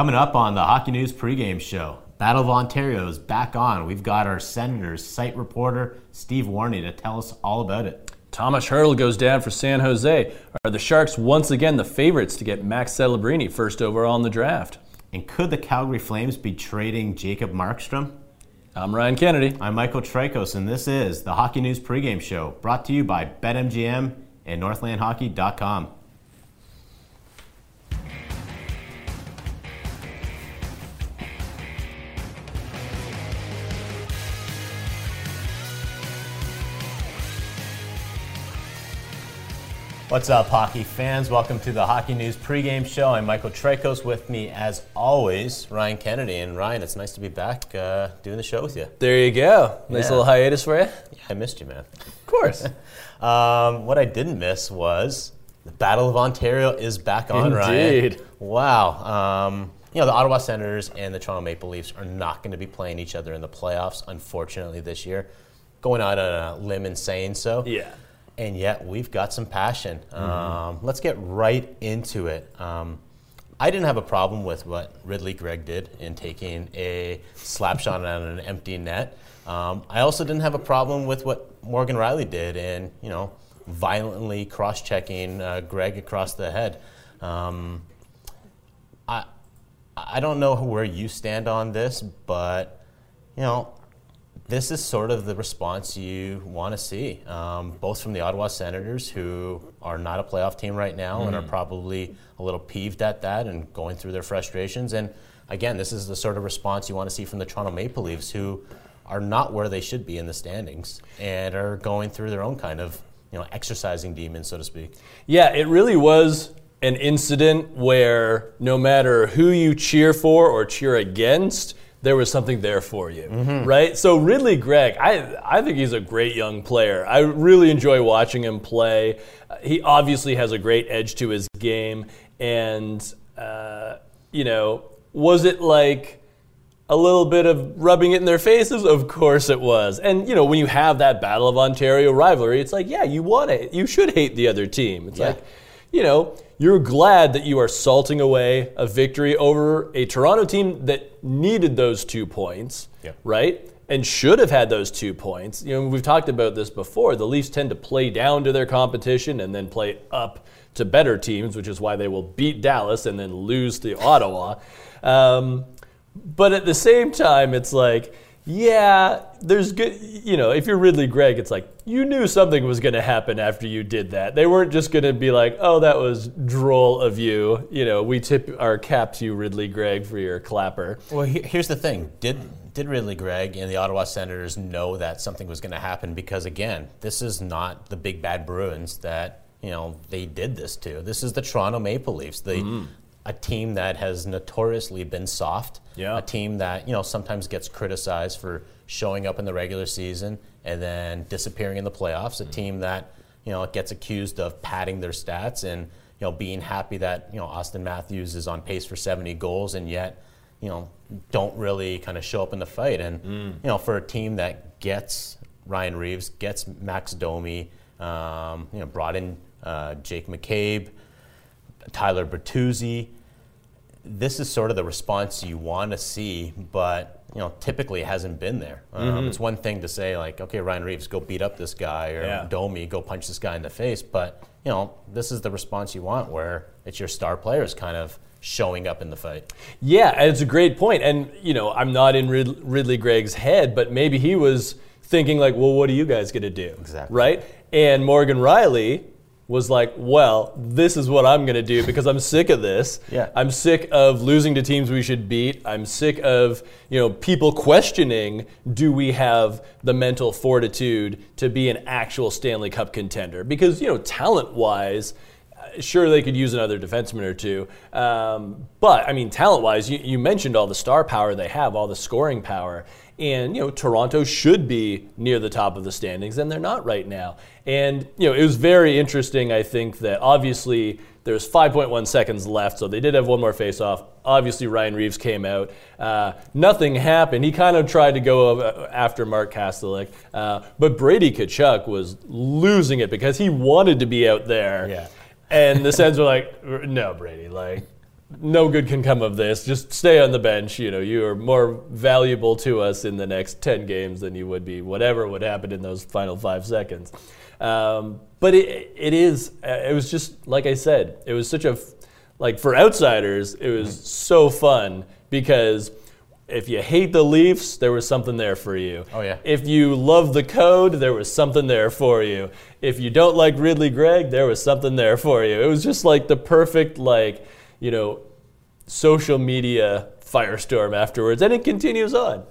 Coming up on the Hockey News pregame show, Battle of Ontario is back on. We've got our Senators site reporter, Steve Warne, to tell us all about it. Tomas Hertl goes down for San Jose. Are the Sharks once again the favorites to get Max Celebrini first overall in the draft? And could the Calgary Flames be trading Jacob Markstrom? I'm Ryan Kennedy. I'm Michael Traikos, and this is the Hockey News pregame show brought to you by BetMGM and NorthlandHockey.com. What's up, hockey fans? Welcome to the Hockey News pregame show. I'm Michael Traikos. With me, as always, Ryan Kennedy. And Ryan, it's nice to be back uh, doing the show with you. There you go. Nice Yeah. little hiatus for you. Yeah, I missed you, man. Of course. Um, what I didn't miss was the Battle of Ontario is back on, Indeed. Ryan. Wow. Um, you know, the Ottawa Senators and the Toronto Maple Leafs are not going to be playing each other in the playoffs, unfortunately, this year. Going out on a limb and saying so. yeah. And yet we've got some passion. Um, let's get right into it. Um, I didn't have a problem with what Ridly Greig did in taking a slap shot on an empty net. Um, I also didn't have a problem with what Morgan Rielly did in, you know, violently cross-checking uh, Greig across the head. Um, I I don't know where you stand on this, but you know, this is sort of the response you want to see, um, both from the Ottawa Senators, who are not a playoff team right now and are probably a little peeved at that and going through their frustrations. And again, this is the sort of response you want to see from the Toronto Maple Leafs, who are not where they should be in the standings and are going through their own kind of, you know, exercising demons, so to speak. Yeah, it really was an incident where no matter who you cheer for or cheer against, there was something there for you, right? So Ridly Greig, I I think he's a great young player. I really enjoy watching him play. He obviously has a great edge to his game, and uh, you know, was it like a little bit of rubbing it in their faces? Of course it was. And you know, when you have that Battle of Ontario rivalry, it's like, yeah, you want it. You should hate the other team. It's Yeah. like, you know, you're glad that you are salting away a victory over a Toronto team that needed those two points, Yeah. right? And should have had those two points. You know, we've talked about this before. The Leafs tend to play down to their competition and then play up to better teams, which is why they will beat Dallas and then lose to Ottawa. Um, but at the same time, it's like, yeah, there's good, you know, if you're Ridly Greig, it's like, you knew something was going to happen after you did that. They weren't just going to be like, oh, that was droll of you. You know, we tip our cap to you, Ridly Greig, for your clapper. Well, he- here's the thing: did did Ridly Greig and the Ottawa Senators know that something was going to happen? Because again, this is not the big bad Bruins that you know they did this to. This is the Toronto Maple Leafs, the mm-hmm. a team that has notoriously been soft. Yeah. A team that you know sometimes gets criticized for showing up in the regular season and then disappearing in the playoffs. A team that you know gets accused of padding their stats and you know being happy that you know Auston Matthews is on pace for 70 goals and yet you know don't really kind of show up in the fight. And you know for a team that gets Ryan Reaves, gets Max Domi, um, you know brought in uh, Jake McCabe. Tyler Bertuzzi. This is sort of the response you want to see, but you know, typically hasn't been there. Um, it's one thing to say like, okay, Ryan Reaves, go beat up this guy, or Yeah. Domi, go punch this guy in the face. But you know, this is the response you want, where it's your star players kind of showing up in the fight. Yeah, and it's a great point. And, you know, I'm not in Rid- Ridly Greig's head, but maybe he was thinking, like, well, what are you guys going to do? Exactly. Right? And Morgan Rielly was like, well, this is what I'm going to do because I'm sick of this. Yeah. I'm sick of losing to teams we should beat. I'm sick of, you know, people questioning, do we have the mental fortitude to be an actual Stanley Cup contender? Because, you know, talent-wise, sure they could use another defenseman or two. Um, but I mean, talent wise, you, you, mentioned all the star power they have, all the scoring power. And, you know, Toronto should be near the top of the standings, and they're not right now. And, you know, it was very interesting, I think, that obviously there's 5.1 seconds left, so they did have one more face-off. Obviously, Ryan Reaves came out. Uh, nothing happened. He kind of tried to go after Mark Kastelic, uh, but Brady Tkachuk was losing it because he wanted to be out there. Yeah. And the Sens were like, no, Brady, like, no good can come of this. Just stay on the bench. You know, you are more valuable to us in the next 10 games than you would be, whatever would happen in those final five seconds. Um, but it, it is, uh, it was just, like I said, it was such a, like for outsiders, it was mm-hmm. so fun because if you hate the Leafs, there was something there for you. Oh, yeah. If you love the code, there was something there for you. If you don't like Ridly Greig, there was something there for you. It was just like the perfect, like, you know, social media firestorm afterwards, and it continues on.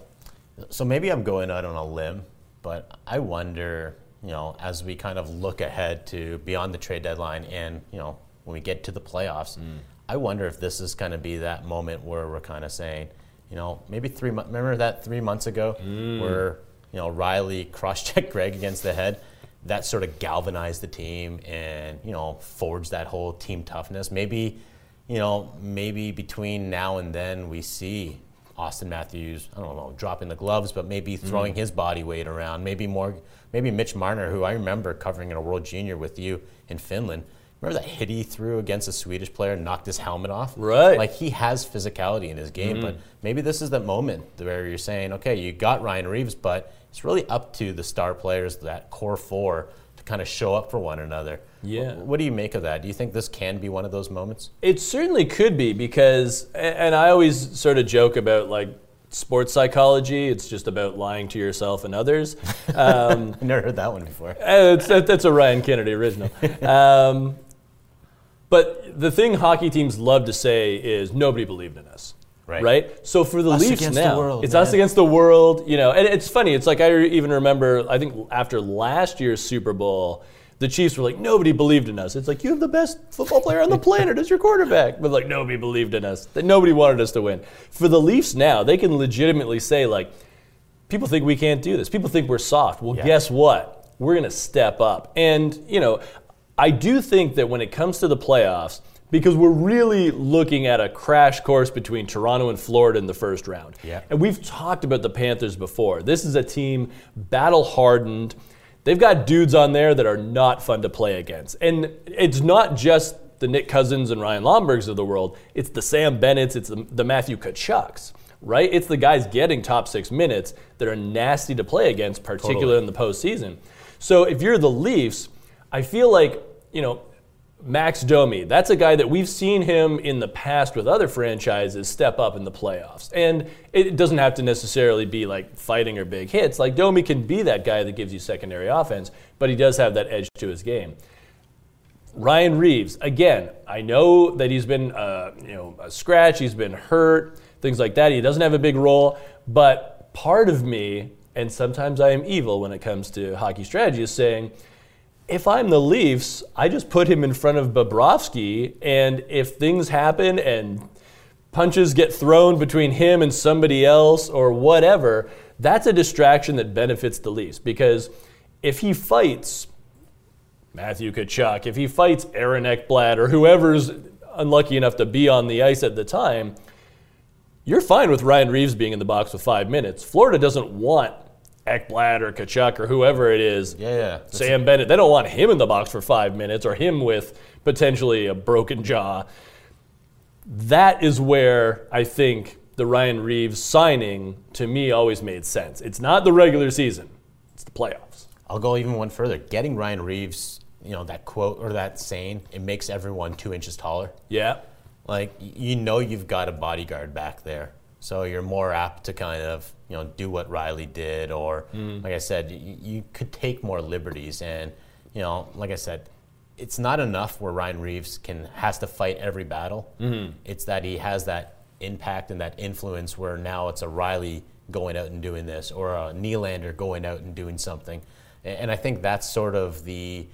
So maybe I'm going out on a limb, but I wonder, you know, as we kind of look ahead to beyond the trade deadline and, you know, when we get to the playoffs, mm. I wonder if this is going to be that moment where we're kind of saying, you know, maybe three months. Remember that three months ago mm. where you know Rielly cross-checked Greig against the head. That sort of galvanized the team and you know forged that whole team toughness. Maybe you know maybe between now and then we see Auston Matthews. I don't know dropping the gloves, but maybe mm. throwing mm. his body weight around. Maybe more. Maybe Mitch Marner, who I remember covering in a World Junior with you in Finland Remember that hit he threw against a Swedish player and knocked his helmet off? Right. Like he has physicality in his game, mm-hmm. but maybe this is that moment where you're saying, okay, you got Ryan Reaves, but it's really up to the star players, that core four, kind of show up for one another. Yeah. What, do you make of that? Do you think this can be one of those moments? It certainly could be because, and I always sort of joke about like sports psychology. It's just about lying to yourself and others. Um, I never heard that one before. Uh, it's, that's a Ryan Kennedy original. Um, but the thing hockey teams love to say is nobody believed in us. Right. right. So for the us Leafs now, world, it's man. us against the world. You know, and it's funny. It's like I even remember. I think after last year's Super Bowl, the Chiefs were like, nobody believed in us. It's like you have the best football player on the planet as your quarterback, but like nobody believed in us. That nobody wanted us to win. For the Leafs now, they can legitimately say like, people think we can't do this. People think we're soft. Well, yeah. guess what? We're going to step up. And you know, I do think that when it comes to the playoffs, because we're really looking at a crash course between Toronto and Florida in the first round. Yeah. And we've talked about the Panthers before. This is a team battle hardened. They've got dudes on there that are not fun to play against. And it's not just the Nick Cousins and Ryan Lombergs of the world, it's the Sam Bennett's, it's the, the Matthew Tkachuks, right? It's the guys getting top six minutes that are nasty to play against, particularly totally. in the postseason. So if you're the Leafs, I feel like you know, Max Domi, that's a guy that we've seen him in the past with other franchises step up in the playoffs. And it doesn't have to necessarily be like fighting or big hits. Like Domi can be that guy that gives you secondary offense, but he does have that edge to his game. Ryan Reaves, again, I know that he's been uh, you know a scratch, he's been hurt, things like that. He doesn't have a big role, but part of me, and sometimes I am evil when it comes to hockey strategy, is saying – if I'm the Leafs, I just put him in front of Bobrovsky, and if things happen and punches get thrown between him and somebody else or whatever, that's a distraction that benefits the Leafs because if he fights Matthew Tkachuk, if he fights Aaron Ekblad or whoever's unlucky enough to be on the ice at the time, you're fine with Ryan Reaves being in the box for five minutes. Florida doesn't want Ekblad or Tkachuk or whoever it is, yeah, yeah. Sam Bennett, they don't want him in the box for five minutes or him with potentially a broken jaw. That is where I think the Ryan Reaves signing to me always made sense. It's not the regular season, it's the playoffs. I'll go even one further. Getting Ryan Reaves, you know, that quote or that saying, it makes everyone two inches taller. Yeah. Like, you know, you've got a bodyguard back there. So you're more apt to kind of you know do what Rielly did, or mm. like I said, you, you, could take more liberties. And you know, like I said, it's not enough where Ryan Reaves can has to fight every battle. Mm-hmm. It's that he has that impact and that influence where now it's a Rielly going out and doing this, or a Nylander going out and doing something. And I think that's sort of the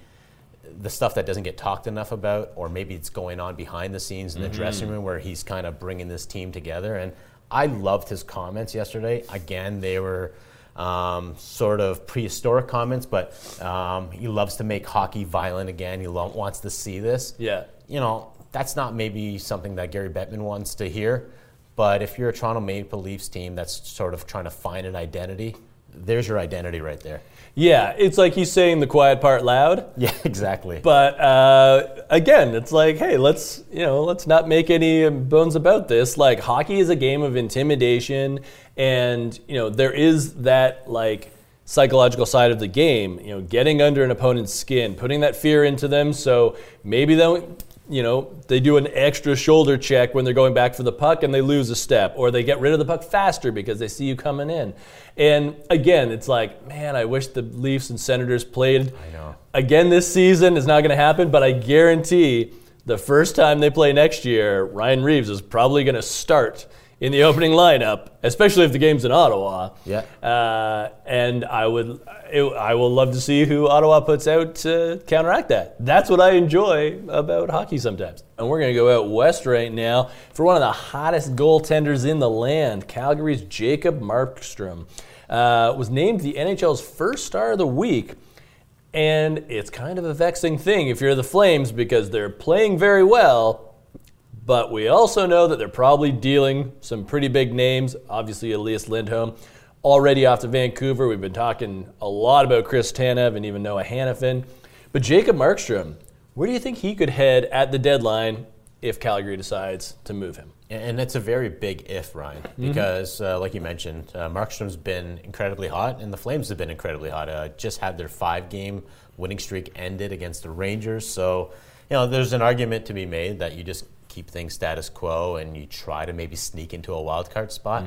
the stuff that doesn't get talked enough about, or maybe it's going on behind the scenes in the Mm-hmm. dressing room where he's kind of bringing this team together. And I loved his comments yesterday. Again, they were um, sort of prehistoric comments, but um, he loves to make hockey violent again. He lo- wants to see this. Yeah. You know, that's not maybe something that Gary Bettman wants to hear. But if you're a Toronto Maple Leafs team that's sort of trying to find an identity, there's your identity right there. Yeah, it's like he's saying the quiet part loud. Yeah, exactly. But uh, again, it's like, hey, let's you know, let's not make any bones about this. Like, hockey is a game of intimidation, and you know, there is that like psychological side of the game. You know, getting under an opponent's skin, putting that fear into them, so maybe they'll. You know, they do an extra shoulder check when they're going back for the puck and they lose a step, or they get rid of the puck faster because they see you coming in. And again, it's like, man, I wish the Leafs and Senators played I know. again this season is not going to happen, but I guarantee the first time they play next year, Ryan Reaves is probably going to start in the opening lineup, especially if the game's in Ottawa. Yeah. Uh, and I would, it, I will love to see who Ottawa puts out to counteract that. That's what I enjoy about hockey sometimes. And we're going to go out west right now for one of the hottest goaltenders in the land, Calgary's Jacob Markstrom. Uh, was named the NHL's first star of the week. And it's kind of a vexing thing if you're the Flames because they're playing very well, but we also know that they're probably dealing some pretty big names. Obviously, Elias Lindholm already off to Vancouver. We've been talking a lot about Chris Tanev and even Noah Hanifin. But Jacob Markstrom, where do you think he could head at the deadline if Calgary decides to move him? And it's a very big if, Ryan, because uh, like you mentioned, uh, Markstrom's been incredibly hot, and the Flames have been incredibly hot. Uh, just had their five-game winning streak ended against the Rangers, so you know there's an argument to be made that you just keep things status quo and you try to maybe sneak into a wild card spot.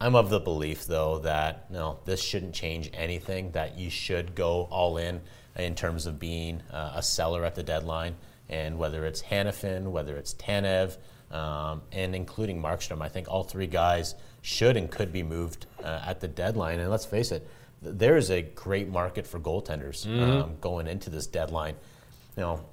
I'm of the belief, though, that no, this shouldn't change anything. That you should go all in in terms of being uh, a seller at the deadline, and whether it's Hanifin, whether it's Tanev, um, and including Markstrom, I think all three guys should and could be moved uh, at the deadline. And let's face it, th- there is a great market for goaltenders um, going into this deadline. You know,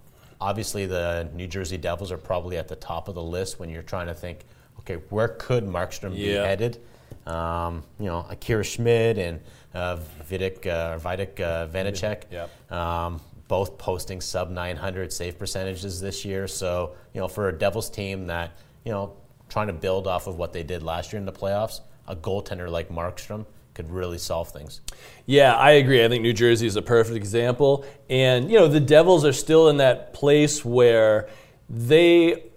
obviously the New Jersey Devils are probably at the top of the list when you're trying to think, okay, where could Markstrom be headed? Um, you know, Akira Schmid and uh, Vitek, uh, Vitek uh, Vanecek, um, both posting sub 900 save percentages this year. So, you know, for a Devils team that, you know, trying to build off of what they did last year in the playoffs, a goaltender like Markstrom could really solve things. Yeah, I agree. I think New Jersey is a perfect example. And, you know, the Devils are still in that place where they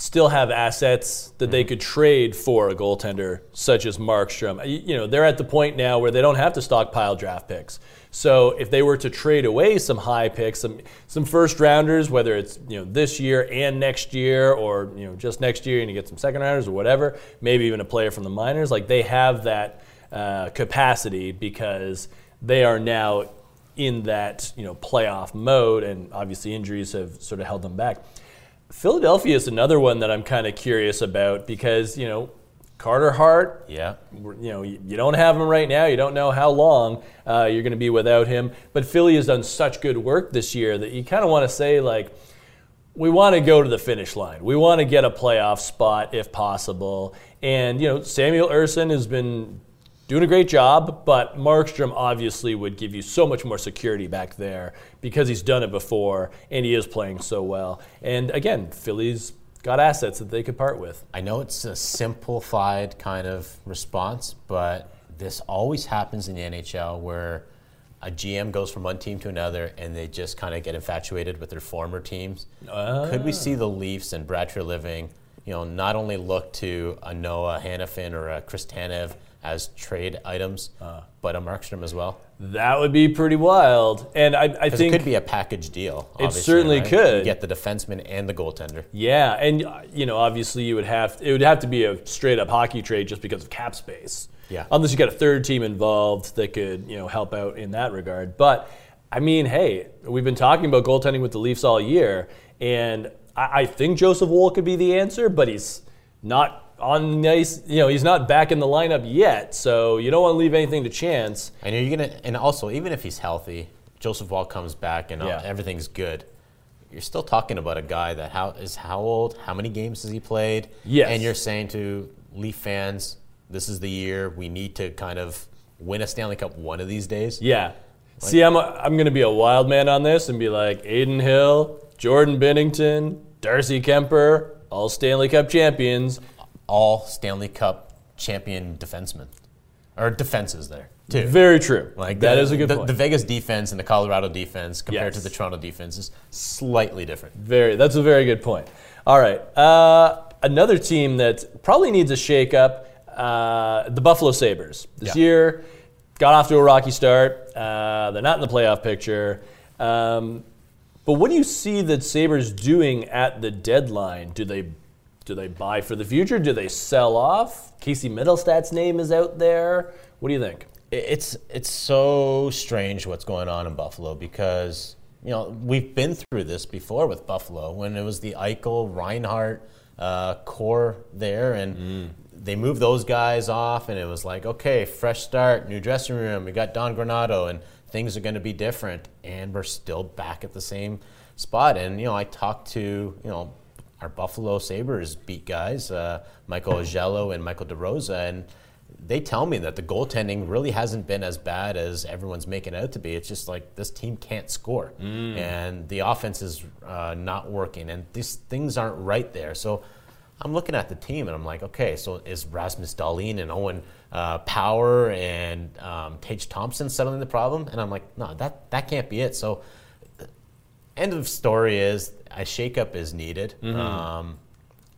still have assets that they mm-hmm. could trade for a goaltender such as Markstrom. You you know, they're at the point now where they don't have to stockpile draft picks. So if they were to trade away some high picks, some some first rounders, whether it's you know this year and next year, or you know just next year and you get some second rounders or whatever, maybe even a player from the minors, like they have that uh, capacity because they are now in that you know playoff mode, and obviously injuries have sort of held them back. Philadelphia is another one that I'm kind of curious about because you know Carter Hart, Yeah. you know you, you don't have him right now. You don't know how long uh, you're going to be without him. But Philly has done such good work this year that you kind of want to say like. We want to go to the finish line. We want to get a playoff spot if possible. And, you know, Samuel Ersson has been doing a great job, but Markstrom obviously would give you so much more security back there because he's done it before and he is playing so well. And again, Philly's got assets that they could part with. I know it's a simplified kind of response, but this always happens in the NHL where a GM goes from one team to another and they just kind of get infatuated with their former teams. Could we see the Leafs and Brad Treliving, you know, not only look to a Noah Hanifin or a Chris Tanev as trade items, but a Markstrom as well? That would be pretty wild. And I, I Because it could be a package deal. It certainly right? could. You get the defenseman and the goaltender. Yeah, and uh, you know, obviously, you would have it would have to be a straight up hockey trade just because of cap space. Yeah. Unless you got a third team involved that could you know help out in that regard. But I mean, hey, we've been talking about goaltending with the Leafs all year, and I, I think Joseph Woll could be the answer, but he's not on the ice. You know, he's not back in the lineup yet, so you don't want to leave anything to chance. Know you're gonna, and also even if he's healthy, Joseph Woll comes back and uh, Yeah. everything's good. You're still talking about a guy that how is how old? How many games has he played? Yes. And you're saying to Leaf fans, this is the year we need to kind of win a Stanley Cup one of these days. Yeah. See, I'm, a, I'm going to be a wild man on this and be like Adin Hill, Jordan Binnington, Darcy Kuemper, all Stanley Cup champions. All Stanley Cup champion defensemen or defenses there too. Very true. Like that the, is a good the, point. The Vegas defense and the Colorado defense compared Yes. to the Toronto defense is slightly different. Very. That's a very good point. All right. Uh, another team that probably needs a shakeup, uh, the Buffalo Sabres. This Yeah. year, got off to a rocky start. Uh, they're not in the playoff picture. Um, but what do you see the Sabres doing at the deadline? Do they do they buy for the future? Do they sell off? Casey Mittelstadt's name is out there. What do you think? It's it's so strange what's going on in Buffalo because you know we've been through this before with Buffalo when it was the Eichel Reinhart uh, core there and they moved those guys off and it was like okay fresh start new dressing room we got Don Granato and things are going to be different and we're still back at the same spot and you know I talked to you know our Buffalo Sabres beat guys uh, Michael Augello and Michael DeRosa and they tell me that the goaltending really hasn't been as bad as everyone's making it out to be. It's just like this team can't score, and the offense is uh, not working, and these things aren't right there. So I'm looking at the team, and I'm like, okay, so is Rasmus Dahlin and Owen uh, Power and um, Tage Thompson settling the problem? And I'm like, no, that that can't be it. So end of story is a shakeup is needed. Um,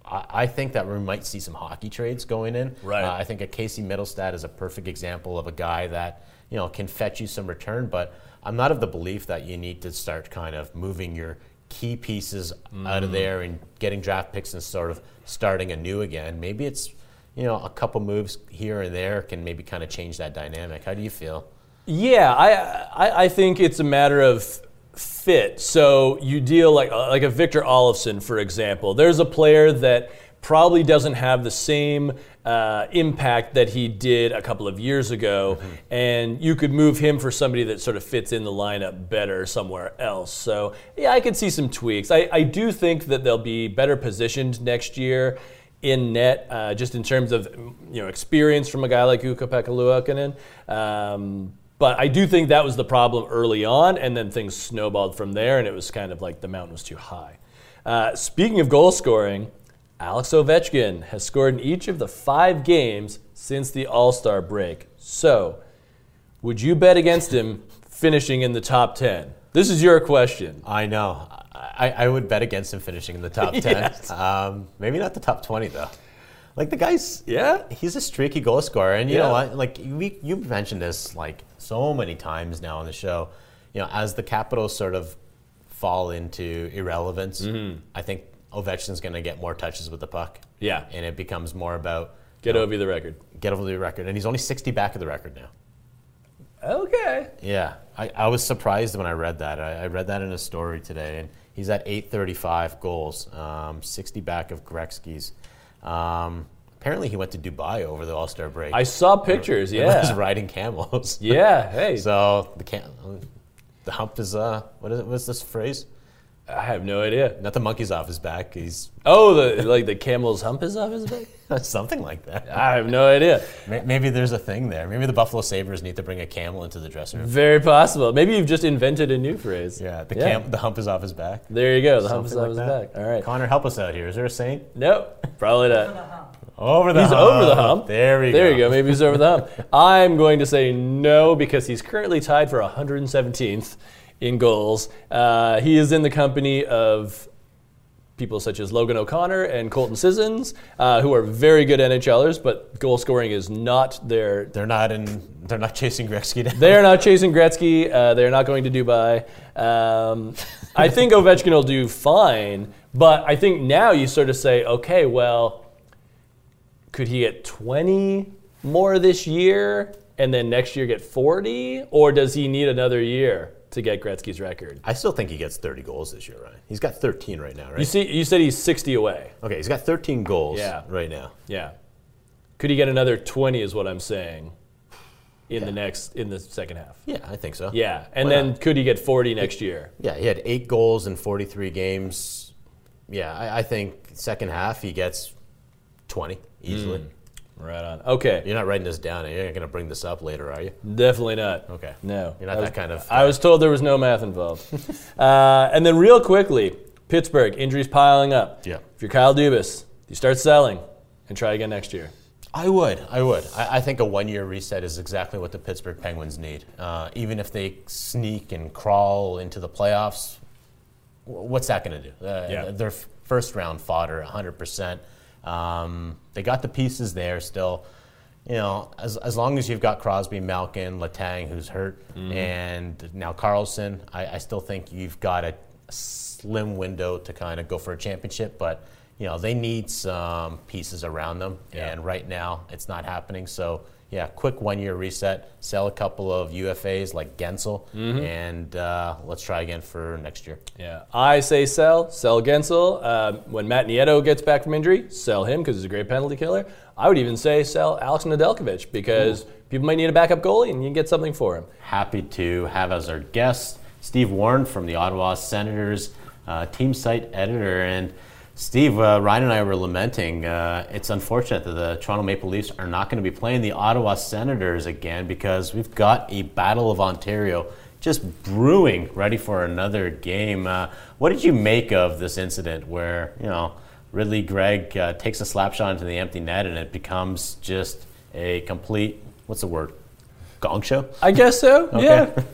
I, I think that we might see some hockey trades going in. Right. Uh, I think a Casey Mittelstadt is a perfect example of a guy that you know can fetch you some return. But I'm not of the belief that you need to start kind of moving your key pieces out of there and getting draft picks and sort of starting anew again. Maybe it's you know a couple moves here and there can maybe kind of change that dynamic. How do you feel? Yeah, I, I I think it's a matter of fit. So you deal like uh, like a Victor Olofsson, for example. There's a player that probably doesn't have the same uh, impact that he did a couple of years ago, and you could move him for somebody that sort of fits in the lineup better somewhere else. So yeah, I could see some tweaks. I, I do think that they'll be better positioned next year in net, uh, just in terms of you know experience from a guy like Ukko Pekka Um But I do think that was the problem early on, and then things snowballed from there, and it was kind of like the mountain was too high. Uh, speaking of goal scoring, Alex Ovechkin has scored in each of the five games since the All Star break. So, would you bet against him finishing in the top 10? This is your question. I know. I, I would bet against him finishing in the top 10. Yes. um, maybe not the top 20, though. Like, the guy's, Yeah? he's a streaky goal scorer. And you Yeah. know what? Like, we, you've mentioned this, like, so many times now on the show. You know, as the Capitals sort of fall into irrelevance, Mm-hmm. I think Ovechkin's going to get more touches with the puck. Yeah. And it becomes more about Get over the record. get over the record. And he's only 60 back of the record now. Okay. Yeah, I, I was surprised when I read that. I, I read that in a story today, and he's at 835 goals, um, 60 back of Gretzky's. Um, apparently, he went to Dubai over the All Star break. I saw pictures, Yeah. He was riding camels. Yeah, hey. So the cam- the hump is uh, what is it? What's this phrase? I have no idea. Not the monkey's off his back. He's Oh, the like the camel's hump is off his back? something like that. I have no idea. Maybe there's a thing there. Maybe the Buffalo Sabres need to bring a camel into the dressing room. Very possible. Maybe you've just invented a new phrase. Yeah, the cam- the hump is off his back. There you go. The hump is Something off like his that. back. All right. Connor, help us out here. Is there a saying? Nope. Probably not. Over the He's hump. over the hump. There we There go. you go. Maybe he's over the hump. I'm going to say no because he's currently tied for 117th in goals. Uh, he is in the company of people such as Logan O'Connor and Colton Sissons, uh, who are very good NHLers, but goal scoring is not their They're not in. They're not chasing Gretzky down. They are not chasing Gretzky. Uh, they're not going to Dubai. Um, I think Ovechkin will do fine, but I think now you sort of say, okay, well, could he get 20 more this year and then next year get 40? Or does he need another year to get Gretzky's record? I still think he gets 30 goals this year, right? He's got 13 right now, right? You see, you said he's 60 away. okay, he's got 13 goals Yeah. right now. Yeah. Could he get another 20 is what I'm saying. in Yeah. the next in the second half. Yeah, I think so. Yeah, and Why then not? could he get 40 next year? Yeah, he had eight goals in 43 games. Yeah, I, I think second half he gets 20 easily. Right on. Okay, You're not writing this down. and You're not going to bring this up later, are you? definitely not. Okay. No, You're not was- that kind of I was told there was no math involved. uh, and then, real quickly, Pittsburgh injuries piling up. Yeah. If you're Kyle Dubas, you start selling and try again next year. I would. I would. I, I think a one year reset is exactly what the Pittsburgh Penguins need. Uh, even if they sneak and crawl into the playoffs, what's that going to do? Uh, Yeah. Their f- first round fodder, 100%. Um, they got the pieces there still. You know, as, as long as you've got Crosby, Malkin, Letang, who's hurt, and now Karlsson, I, I still think you've got a slim window to kind of go for a championship. But you know, they need some pieces around them, Yeah. and right now it's not happening. So yeah, quick one-year reset, sell a couple of UFAs like Guentzel, and uh, let's try again for next year. Yeah, I say sell, sell Guentzel. Um, when Matt Nieto gets back from injury, sell him because he's a great penalty killer. I would even say sell Alex Nedeljkovic because people might need a backup goalie and you can get something for him. Happy to have as our guest Steve Warne from the Ottawa Senators, uh, team site editor. And Steve, uh, Ryan and I were lamenting uh, it's unfortunate that the Toronto Maple Leafs are not going to be playing the Ottawa Senators again because we've got a Battle of Ontario just brewing, ready for another game. Uh, what did you make of this incident where, you know, Ridly Greig uh, takes a slap shot into the empty net and it becomes just a complete, what's the word? Gong show? I guess so. Yeah.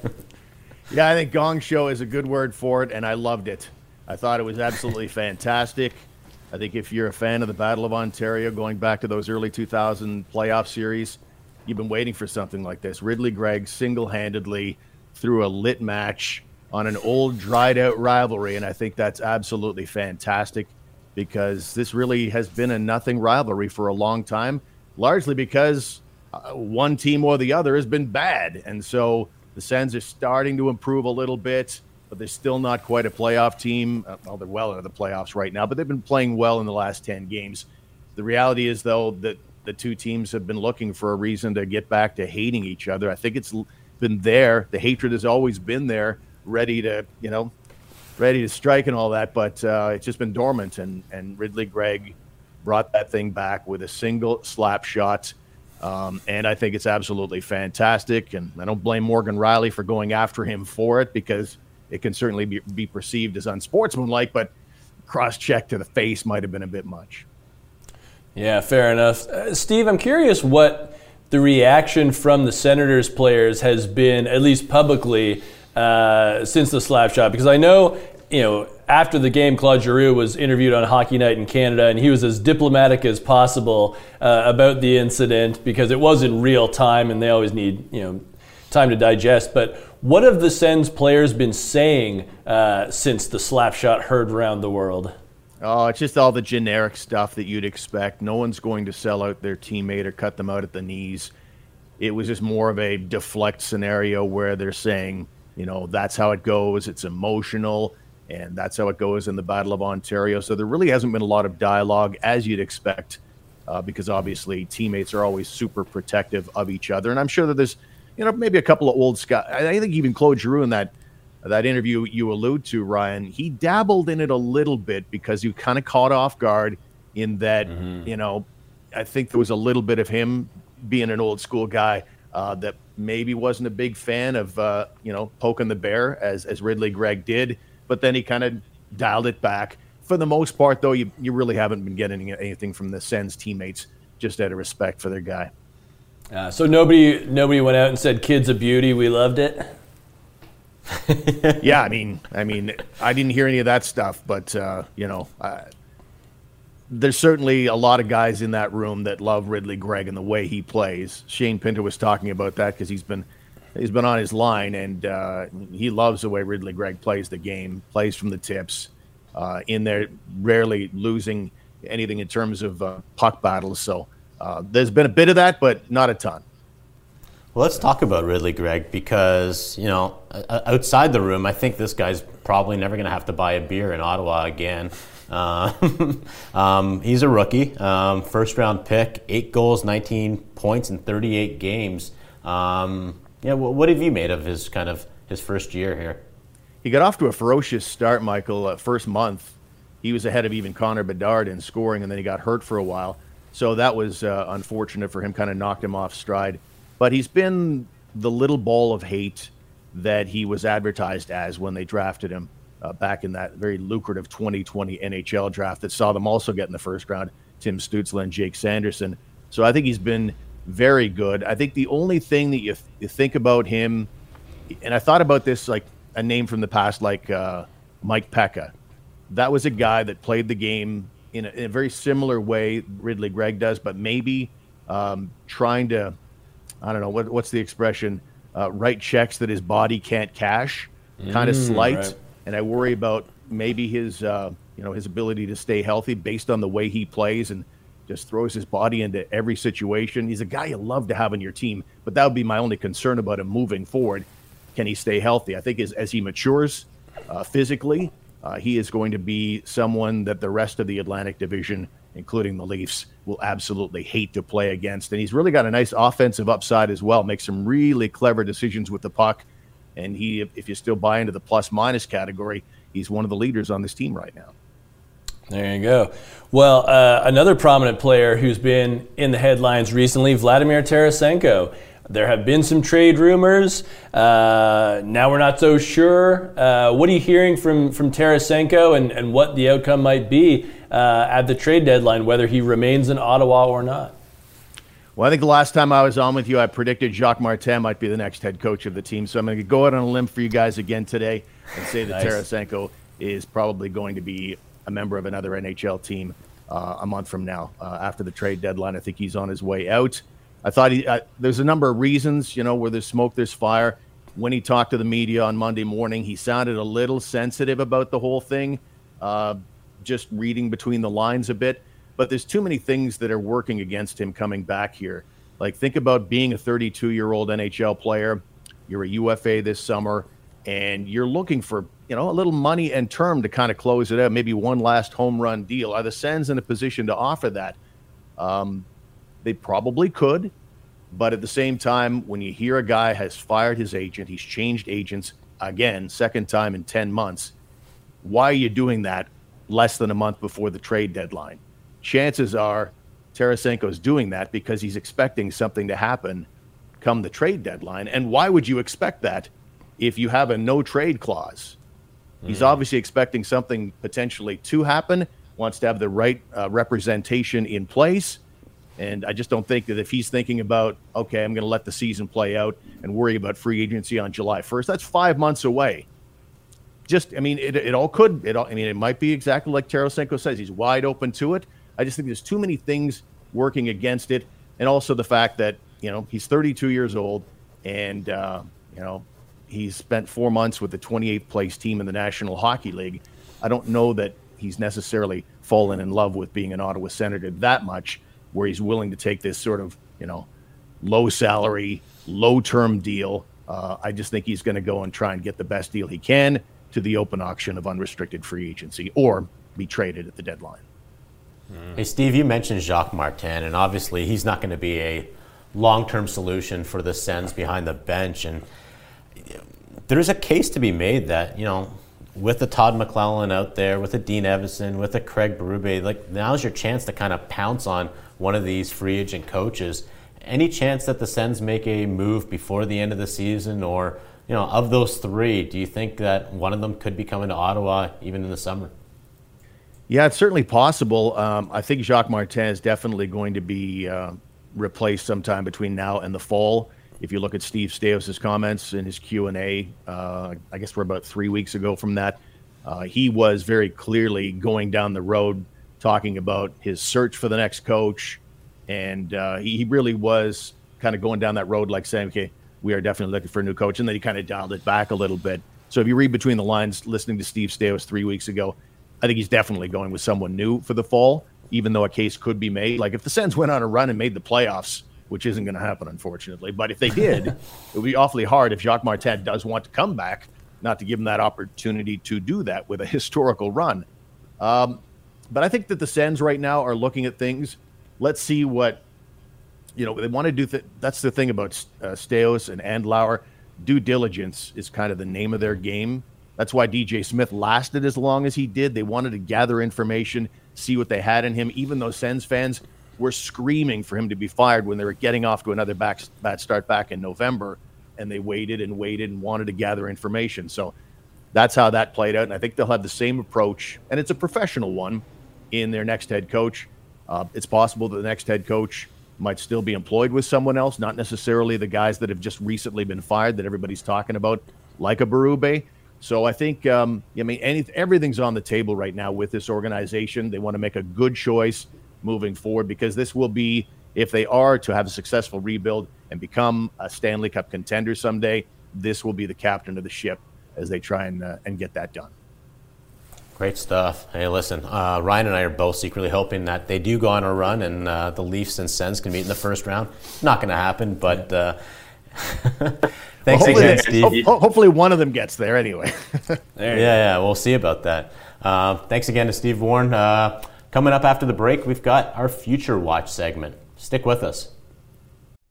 Yeah, I think Gong Show is a good word for it, and I loved it. I thought it was absolutely fantastic. I think if you're a fan of the Battle of Ontario, going back to those early 2000 playoff series, you've been waiting for something like this. Ridly Greig single handedly threw a lit match on an old, dried out rivalry, and I think that's absolutely fantastic because this really has been a nothing rivalry for a long time, largely because uh, one team or the other has been bad. And so the Sens are starting to improve a little bit, but they're still not quite a playoff team. Uh, well, they're well into the playoffs right now, but they've been playing well in the last 10 games. The reality is, though, that the two teams have been looking for a reason to get back to hating each other. I think it's been there. The hatred has always been there, ready to, you know, ready to strike and all that, but uh, it's just been dormant. And, and Ridly Greig brought that thing back with a single slap shot. Um, and I think it's absolutely fantastic. And I don't blame Morgan Rielly for going after him for it because it can certainly be, be perceived as unsportsmanlike, but cross check to the face might have been a bit much. Yeah, fair enough. Uh, Steve, I'm curious what the reaction from the Senators players has been, at least publicly, uh, since the slap shot. Because I know, you know, after the game, Claude Giroux was interviewed on Hockey Night in Canada, and he was as diplomatic as possible uh, about the incident because it was in real time, and they always need, you know, time to digest. But what have the Sens players been saying uh, since the slapshot heard around the world? Oh, it's just all the generic stuff that you'd expect. No one's going to sell out their teammate or cut them out at the knees. It was just more of a deflect scenario where they're saying, you know, that's how it goes. It's emotional, and that's how it goes in the Battle of Ontario. So there really hasn't been a lot of dialogue as you'd expect, uh, because obviously teammates are always super protective of each other. And I'm sure that there's, you know, maybe a couple of old Scott. I think even Claude Giroux in that that interview you allude to, Ryan, he dabbled in it a little bit because you kind of caught off guard in that, you know, I think there was a little bit of him being an old school guy uh, that maybe wasn't a big fan of, uh, you know, poking the bear as, as Ridly Greig did, but then he kind of dialed it back. For the most part, though, you, you really haven't been getting anything from the Sens teammates just out of respect for their guy. Uh, so nobody, nobody went out and said, "Kid's a beauty, we loved it." yeah, I mean, I mean, I didn't hear any of that stuff, but uh, you know, there's certainly a lot of guys in that room that love Ridly Greig and the way he plays. Shane Pinto was talking about that because he's been he's been on his line and uh, he loves the way Ridly Greig plays the game, plays from the tips, uh, in there, rarely losing anything in terms of uh, puck battles. So uh, there's been a bit of that, but not a ton. Well, let's talk about Ridly Greig because, you know, outside the room, I think this guy's probably never going to have to buy a beer in Ottawa again. Uh, um, he's a rookie, um, first round pick, eight goals, 19 points in 38 games. Um, yeah, what have you made of his kind of his first year here? He got off to a ferocious start, Michael. Uh, first month, he was ahead of even Connor Bedard in scoring, and then he got hurt for a while. So that was uh, unfortunate for him, kind of knocked him off stride. But he's been the little ball of hate that he was advertised as when they drafted him uh, back in that very lucrative 2020 NHL draft that saw them also get in the first round Tim Stützle and Jake Sanderson. So I think he's been very good. I think the only thing that you, th- you think about him, and I thought about this like a name from the past, like uh, Mike Peca. That was a guy that played the game in a, in a very similar way Ridly Greig does, but maybe um, trying to, I don't know, what, what's the expression? Uh, write checks that his body can't cash, kind of mm, slight. Right. And I worry about maybe his, uh, you know, his ability to stay healthy based on the way he plays and just throws his body into every situation. He's a guy you love to have on your team, but that would be my only concern about him moving forward. Can he stay healthy? I think as, as he matures uh, physically, uh, he is going to be someone that the rest of the Atlantic Division, including the Leafs, will absolutely hate to play against. And he's really got a nice offensive upside as well. Makes some really clever decisions with the puck. And he, if you still buy into the plus minus category, he's one of the leaders on this team right now. There you go. Well, uh, another prominent player who's been in the headlines recently, Vladimir Tarasenko. There have been some trade rumors. Uh, now we're not so sure. Uh, what are you hearing from, from Tarasenko and, and what the outcome might be uh, at the trade deadline, whether he remains in Ottawa or not? Well, I think the last time I was on with you, I predicted Jacques Martin might be the next head coach of the team. So I'm going to go out on a limb for you guys again today and say that nice. Tarasenko is probably going to be a member of another NHL team uh, a month from now. Uh, after the trade deadline, I think he's on his way out. I thought he, uh, there's a number of reasons, you know, where there's smoke, there's fire. When he talked to the media on Monday morning, he sounded a little sensitive about the whole thing, uh, just reading between the lines a bit. But there's too many things that are working against him coming back here. Like, think about being a 32 year old NHL player. You're a UFA this summer, and you're looking for you know, a little money and term to kind of close it out, maybe one last home run deal. Are the Sens in a position to offer that? Um, they probably could, but at the same time, when you hear a guy has fired his agent, he's changed agents again, second time in 10 months, why are you doing that less than a month before the trade deadline? Chances are Tarasenko's doing that because he's expecting something to happen come the trade deadline. And why would you expect that if you have a no trade clause? He's mm. obviously expecting something potentially to happen, wants to have the right uh, representation in place. And I just don't think that if he's thinking about, okay, I'm going to let the season play out and worry about free agency on July 1st, that's five months away. Just, I mean, it, it all could, it all, I mean, it might be exactly like Tarasenko says. He's wide open to it. I just think there's too many things working against it. And also the fact that, you know, he's 32 years old and, uh, you know, He's spent four months with the 28th place team in the National Hockey League. I don't know that he's necessarily fallen in love with being an Ottawa Senator that much, where he's willing to take this sort of, you know, low salary, low term deal. Uh, I just think he's going to go and try and get the best deal he can to the open auction of unrestricted free agency or be traded at the deadline. Hey, Steve, you mentioned Jacques Martin, and obviously he's not going to be a long term solution for the Sens behind the bench. And there's a case to be made that you know with the Todd McLellan out there, with the Dean Evason, with the Craig Berube, like now's your chance to kind of pounce on one of these free agent coaches. Any chance that the Sens make a move before the end of the season, or you know, of those three, do you think that one of them could be coming to Ottawa even in the summer? Yeah, it's certainly possible. Um, I think Jacques Martin is definitely going to be uh, replaced sometime between now and the fall. If you look at Steve Staios' comments in his Q and A, uh, I guess we're about three weeks ago from that. Uh, he was very clearly going down the road talking about his search for the next coach, and uh, he, he, really was kind of going down that road, like saying, "Okay, we are definitely looking for a new coach," and then he kind of dialed it back a little bit. So if you read between the lines, listening to Steve Staios three weeks ago, I think he's definitely going with someone new for the fall, even though a case could be made. Like if the Sens went on a run and made the playoffs which isn't going to happen, unfortunately. But if they did, it would be awfully hard if Jacques Martin does want to come back, not to give him that opportunity to do that with a historical run. Um, but I think that the Sens right now are looking at things. Let's see what you know, they want to do. Th- that's the thing about uh, Staios and Andlauer. Due diligence is kind of the name of their game. That's why DJ Smith lasted as long as he did. They wanted to gather information, see what they had in him, even though Sens fans were screaming for him to be fired when they were getting off to another back, bad start back in November. And they waited and waited and wanted to gather information. So that's how that played out. And I think they'll have the same approach, and it's a professional one in their next head coach. Uh, it's possible that the next head coach might still be employed with someone else, not necessarily the guys that have just recently been fired that everybody's talking about, like a Berube. So I think, um, I mean, any, everything's on the table right now with this organization. They want to make a good choice moving forward because this will be, if they are to have a successful rebuild and become a Stanley Cup contender someday, this will be the captain of the ship as they try and uh, and get that done. Great stuff. Hey, listen, uh, Ryan and I are both secretly hoping that they do go on a run and uh, the Leafs and Sens can meet in the first round. Not going to happen, but uh, thanks well, again, Steve. Ho- hopefully, one of them gets there anyway. there yeah, yeah, we'll see about that. Uh, thanks again to Steve Warne. Uh, coming up after the break, we've got our Future Watch segment. Stick with us.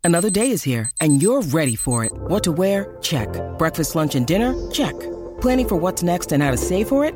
Another day is here, and you're ready for it. What to wear? Check. Breakfast, lunch, and dinner? Check. Planning for what's next and how to save for it?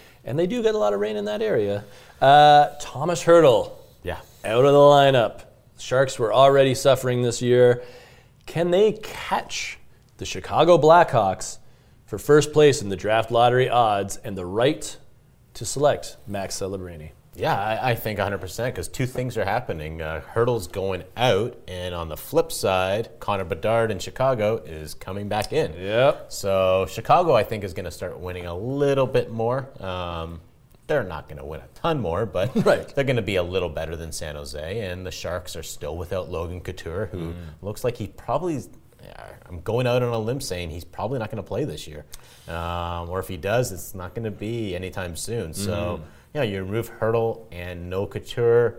and they do get a lot of rain in that area. Uh, Tomas Hertl, yeah, out of the lineup. Sharks were already suffering this year. Can they catch the Chicago Blackhawks for first place in the draft lottery odds and the right to select Max Celebrini? Yeah, I, I think 100% because two things are happening. Uh, Hertl's going out, and on the flip side, Connor Bedard in Chicago is coming back in. Yep. So Chicago, I think, is going to start winning a little bit more. Um, they're not going to win a ton more, but right. they're going to be a little better than San Jose. And the Sharks are still without Logan Couture, who mm. looks like he probably. I'm going out on a limb saying he's probably not going to play this year, um, or if he does, it's not going to be anytime soon. So. Mm you know, you remove Hertl and no Couture,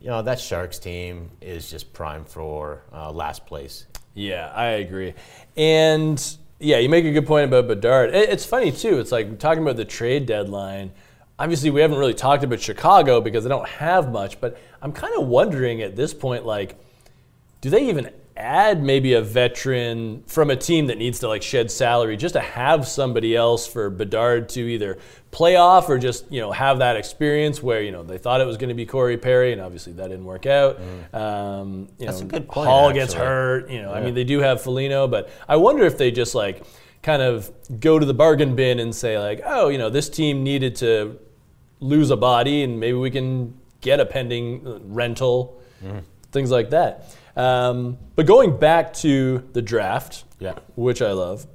you know, that Sharks team is just prime for uh, last place. Yeah, I agree. And yeah, you make a good point about Bedard. It's funny too. It's like talking about the trade deadline. Obviously, we haven't really talked about Chicago because they don't have much. But I'm kind of wondering at this point, like, do they even add maybe a veteran from a team that needs to like shed salary just to have somebody else for Bedard to either play off or just you know have that experience where you know they thought it was going to be Corey Perry and obviously that didn't work out. Mm. Um, you That's know, a good point. Hall actually. gets hurt. You know, yeah. I mean they do have Foligno, but I wonder if they just like kind of go to the bargain bin and say like, oh, you know, this team needed to lose a body and maybe we can get a pending rental, mm. things like that. Um, but going back to the draft, yeah. which I love,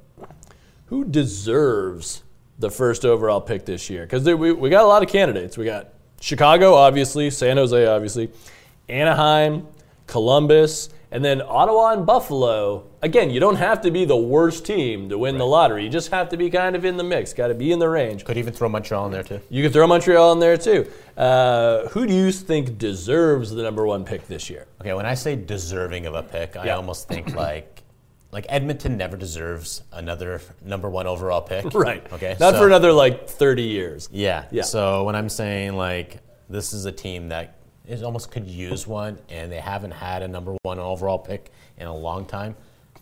who deserves the first overall pick this year? Because we, we got a lot of candidates. We got Chicago, obviously, San Jose, obviously, Anaheim, Columbus, and then Ottawa and Buffalo. Again, you don't have to be the worst team to win right. the lottery. You just have to be kind of in the mix, got to be in the range. Could even throw Montreal in there, too. You could throw Montreal in there, too. Uh, who do you think deserves the number one pick this year? Okay, when I say deserving of a pick, I almost think like like Edmonton never deserves another number one overall pick. Right. Okay. Not so, for another like 30 years. Yeah. Yeah. So when I'm saying like this is a team that is almost could use one, and they haven't had a number one overall pick in a long time,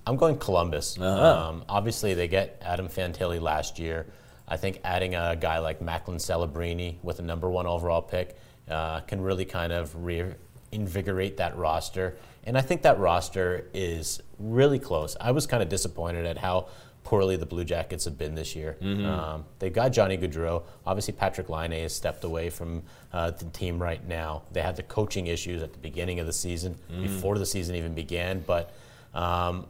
I'm going Columbus. Uh-huh. Um, obviously, they get Adam Fantilli last year. I think adding a guy like Macklin Celebrini with a number one overall pick uh, can really kind of reinvigorate that roster. And I think that roster is really close. I was kind of disappointed at how poorly the Blue Jackets have been this year. Mm-hmm. Um, they've got Johnny Gaudreau. Obviously, Patrick Laine has stepped away from uh, the team right now. They had the coaching issues at the beginning of the season, mm. before the season even began. But, um,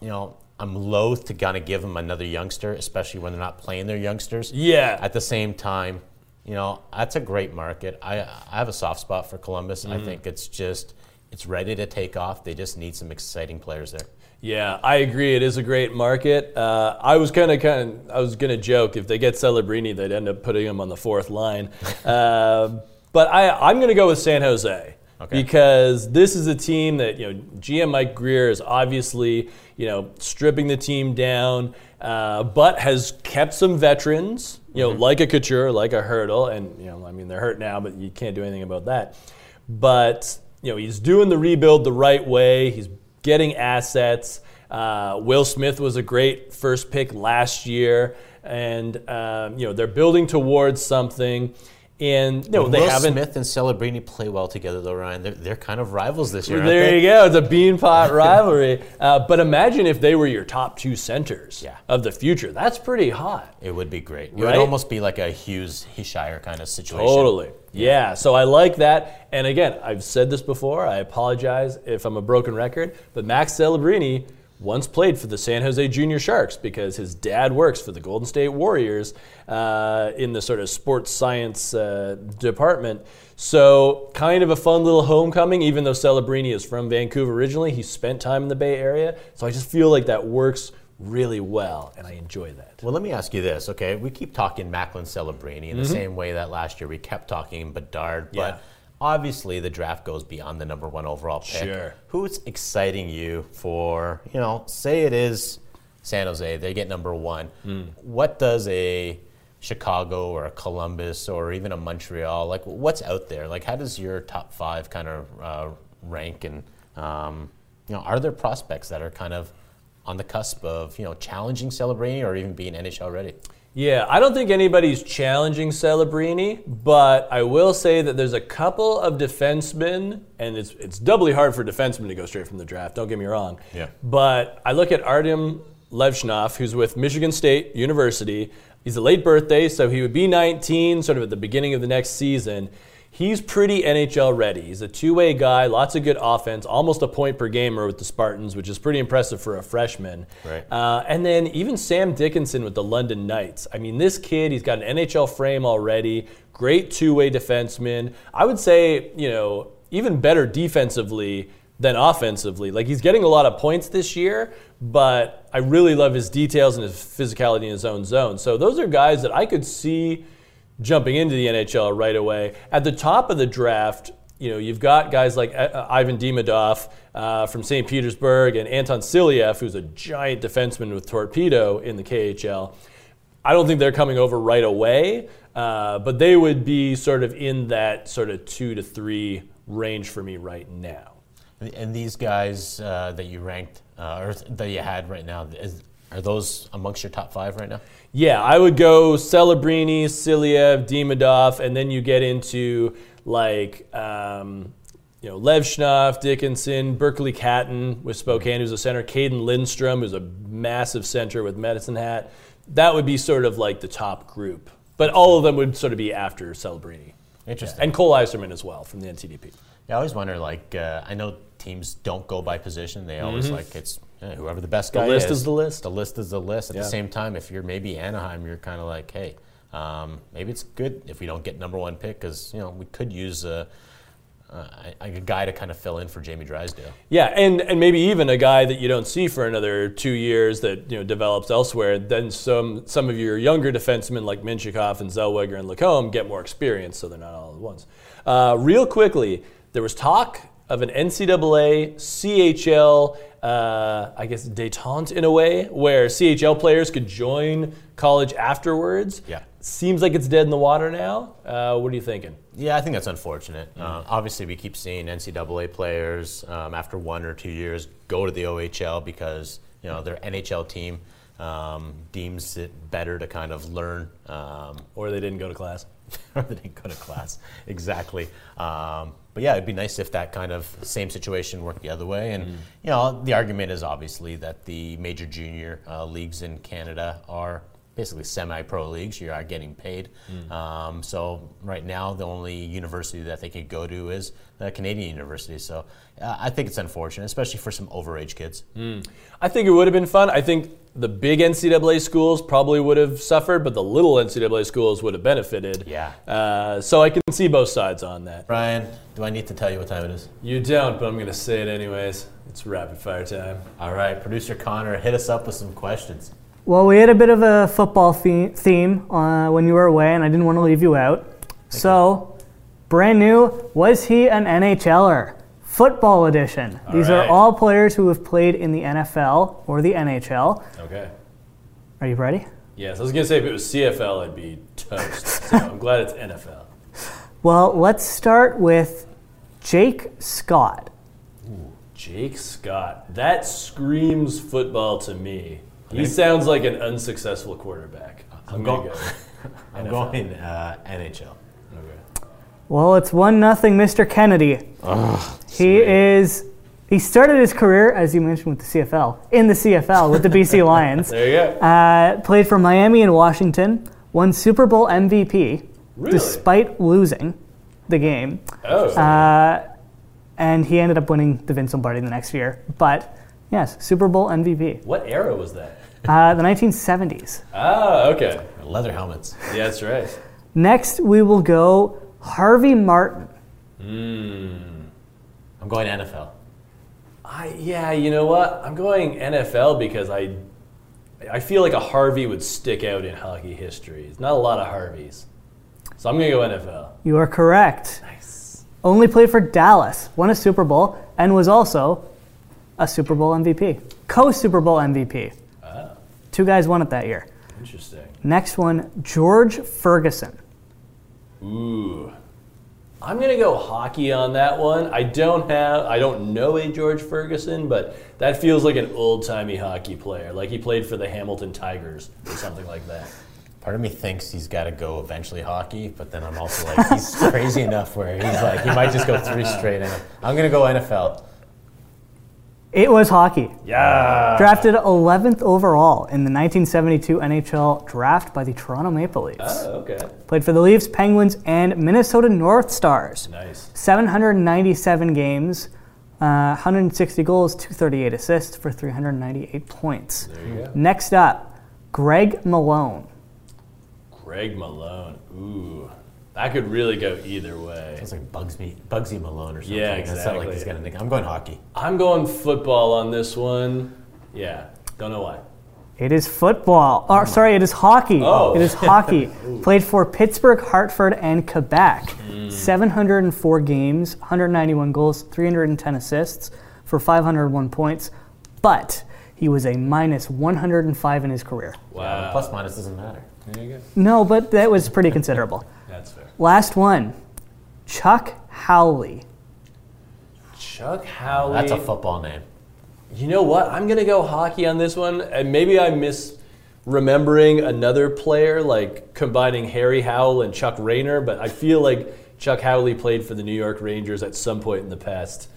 you know, I'm loath to kind of give them another youngster, especially when they're not playing their youngsters. Yeah. At the same time, you know, that's a great market. I, I have a soft spot for Columbus. Mm. I think it's just it's ready to take off. They just need some exciting players there. Yeah, I agree. It is a great market. Uh, I was kind of, kind of, I was gonna joke if they get Celebrini, they'd end up putting him on the fourth line. uh, but I, I'm gonna go with San Jose. Okay. Because this is a team that you know, GM Mike Grier is obviously you know stripping the team down, uh, but has kept some veterans, you know, like a Couture, like a Hertl, and you know, I mean they're hurt now, but you can't do anything about that. But you know, he's doing the rebuild the right way. He's getting assets. Uh, Will Smith was a great first pick last year, and um, you know they're building towards something. And you know, Will they haven't. Smith and Celebrini play well together, though, Ryan. They're, they're kind of rivals this year. There they? you go. It's a beanpot rivalry. Uh, but imagine if they were your top two centers Yeah. of the future. That's pretty hot. It would be great. It Right? would almost be like a Hughes Hischier kind of situation. Totally. Yeah. So I like that. And again, I've said this before. I apologize if I'm a broken record. But Max Celebrini once played for the San Jose Junior Sharks because his dad works for the Golden State Warriors uh, in the sort of sports science uh, department. So kind of a fun little homecoming, even though Celebrini is from Vancouver originally. He spent time in the Bay Area. So I just feel like that works really well, and I enjoy that. Well, let me ask you this, okay? We keep talking Macklin Celebrini in the same way that last year we kept talking Bedard, Mm-hmm. Yeah. but obviously the draft goes beyond the number one overall pick. Sure. Who's exciting you for, you know, say it is San Jose, they get number one. Hmm. What does a Chicago or a Columbus or even a Montreal, like what's out there? Like how does your top five kind of uh, rank and, um, you know, are there prospects that are kind of on the cusp of, you know, challenging Celebrini, or even being NHL ready? Yeah, I don't think anybody's challenging Celebrini, but I will say that there's a couple of defensemen, and it's it's doubly hard for defensemen to go straight from the draft. Don't get me wrong. Yeah. But I look at Artem Levshunov, who's with Michigan State University. He's a late birthday, so he would be 19, sort of at the beginning of the next season. He's pretty NHL ready. He's a two way guy, lots of good offense, almost a point per gamer with the Spartans, which is pretty impressive for a freshman. Right. Uh, and then even Sam Dickinson with the London Knights. I mean, this kid, he's got an NHL frame already, great two way defenseman. I would say, you know, even better defensively than offensively. Like, he's getting a lot of points this year, but I really love his details and his physicality in his own zone. So, those are guys that I could see jumping into the NHL right away. At the top of the draft, you know, you've got guys like uh, Ivan Demidov uh, from St. Petersburg and Anton Silayev, who's a giant defenseman with Torpedo in the KHL. I don't think they're coming over right away, uh, but they would be sort of in that sort of two to three range for me right now. And- And these guys uh, that you ranked uh, or that you had right now, is, are those amongst your top five right now? Yeah, I would go Celebrini, Silayev, Demidov, and then you get into like um, you know Levshunov, Dickinson, Berkeley Catton with Spokane, who's a center, Cayden Lindstrom, who's a massive center with Medicine Hat. That would be sort of like the top group, but all of them would sort of be after Celebrini. Interesting. And Cole Eiserman as well from the NTDP. Yeah, I always wonder. Like, uh, I know teams don't go by position; they always like it's eh, whoever the best guy Mm-hmm. list is. is the list. The list is the list. At Yeah. the same time, if you're maybe Anaheim, you're kind of like, hey, um, maybe it's good if we don't get number one pick because you know we could use a, a, a guy to kind of fill in for Jamie Drysdale. Yeah, and, and maybe even a guy that you don't see for another two years that you know develops elsewhere. Then some some of your younger defensemen like Mintyukov and Zellweger and Lacombe get more experience, so they're not all at once. Uh, real quickly, there was talk of an NCAA CHL, uh, I guess detente in a way, where CHL players could join college afterwards. Yeah. seems like it's dead in the water now. Uh, what are you thinking? Yeah, I think that's unfortunate. Uh, obviously, we keep seeing NCAA players um, after one or two years go to the OHL because you know their NHL team um, deems it better to kind of learn um, Or they didn't go to class? Or they didn't go to class. Exactly. Um, but yeah, it'd be nice if that kind of same situation worked the other way. And you know, the argument is obviously that the major junior uh, leagues in Canada are basically semi-pro leagues. You are getting paid. Um, so right now, the only university that they could go to is the Canadian university. So uh, I think it's unfortunate, especially for some overage kids. I think it would have been fun. I think the big NCAA schools probably would have suffered, but the little NCAA schools would have benefited. Yeah. Uh, so I can see both sides on that. Brian, do I need to tell you what time it is? You don't, but I'm going to say it anyways. It's rapid fire time. All right, producer Connor, hit us up with some questions. Well, we had a bit of a football theme uh, when you were away, and I didn't want to leave you out. so, brand new, was he an NHLer? Football edition. These right. are all players who have played in the NFL or the NHL. Okay. Are you ready? Yes, I was going to say if it was CFL, I'd be toast. so I'm glad it's NFL. Well, let's start with Jake Scott. Jake Scott. That screams football to me. He sounds like an unsuccessful quarterback. So I'm going go- go. I'm going uh, NHL. Well, it's one nothing, Mr. Kennedy. he is. He started his career, as you mentioned, with the CFL in the CFL with the BC Lions. There you go. Uh, played for Miami and Washington. Won Super Bowl MVP Really? despite losing the game, oh. uh, and he ended up winning the Vince Lombardi the next year. But yes, Super Bowl MVP. what era was that? Uh, the 1970s. Oh, okay. Leather helmets. Yeah, that's right. Next, we will go Harvey Martin. Hmm. I'm going NFL. I yeah, you know what? I'm going NFL because I I feel like a Harvey would stick out in hockey history. There's not a lot of Harveys. So I'm gonna go NFL. You are correct. Nice. Only played for Dallas, won a Super Bowl, and was also a Super Bowl MVP. Co Super Bowl MVP. Ah. Two guys won it that year. Interesting. Next one, George Ferguson. Ooh. I'm gonna go hockey on that one. I don't have I don't know a George Ferguson, but that feels like an old timey hockey player. Like he played for the Hamilton Tigers or something like that. Part of me thinks he's got to go eventually hockey, but then I'm also like, he's crazy enough where he's like, he might just go three straight. I'm going to go NFL. It was hockey. Yeah. Drafted 11th overall in the 1972 NHL draft by the Toronto Maple Leafs. Oh, okay. Played for the Leafs, Penguins, and Minnesota North Stars. Nice. 797 games, uh, 160 goals, 238 assists for 398 points. There you go. Next up, Greg Malone. Greg Malone. Ooh. That could really go either way. It's like Bugsy, Bugsy Malone or something. Yeah, That's not like exactly. he's got a nick. I'm going hockey. I'm going football on this one. Yeah. Don't know why. It is football. Or, hmm. sorry, it is hockey. Oh. It is hockey. Played for Pittsburgh, Hartford, and Quebec. Hmm. 704 games, 191 goals, 310 assists for 501 points. But he was a minus 105 in his career. Wow. Plus minus doesn't matter. There you go. No, but that was pretty considerable. That's fair. Last one, Chuck Howley. Chuck Howley. That's a football name. You know what? I'm gonna go hockey on this one, and maybe I miss remembering another player like combining Harry Howell and Chuck Rayner, but I feel like Chuck Howley played for the New York Rangers at some point in the past,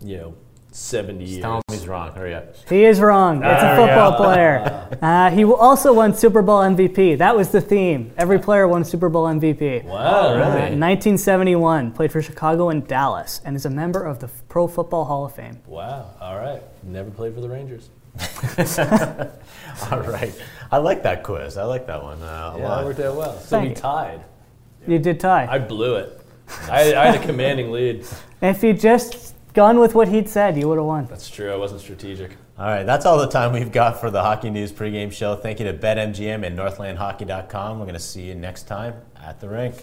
you know, 70 years. Tell him he's wrong. Hurry up. He is wrong. It's a football player. Uh, he also won Super Bowl MVP. That was the theme. Every player won Super Bowl MVP. Wow, Uh, 1971, played for Chicago and Dallas, and is a member of the Pro Football Hall of Fame. Wow. All right. Never played for the Rangers. All right. I like that quiz. I like that one uh, a Yeah, that lot. worked out well. So we Thank you. tied. You did tie. I blew it. I, I had a commanding lead. if you just gone with what he'd said, you would have won. That's true. I wasn't strategic. All right, that's all the time we've got for the Hockey News pregame show. Thank you to BetMGM and NorthlandHockey.com. We're going to see you next time at the rink.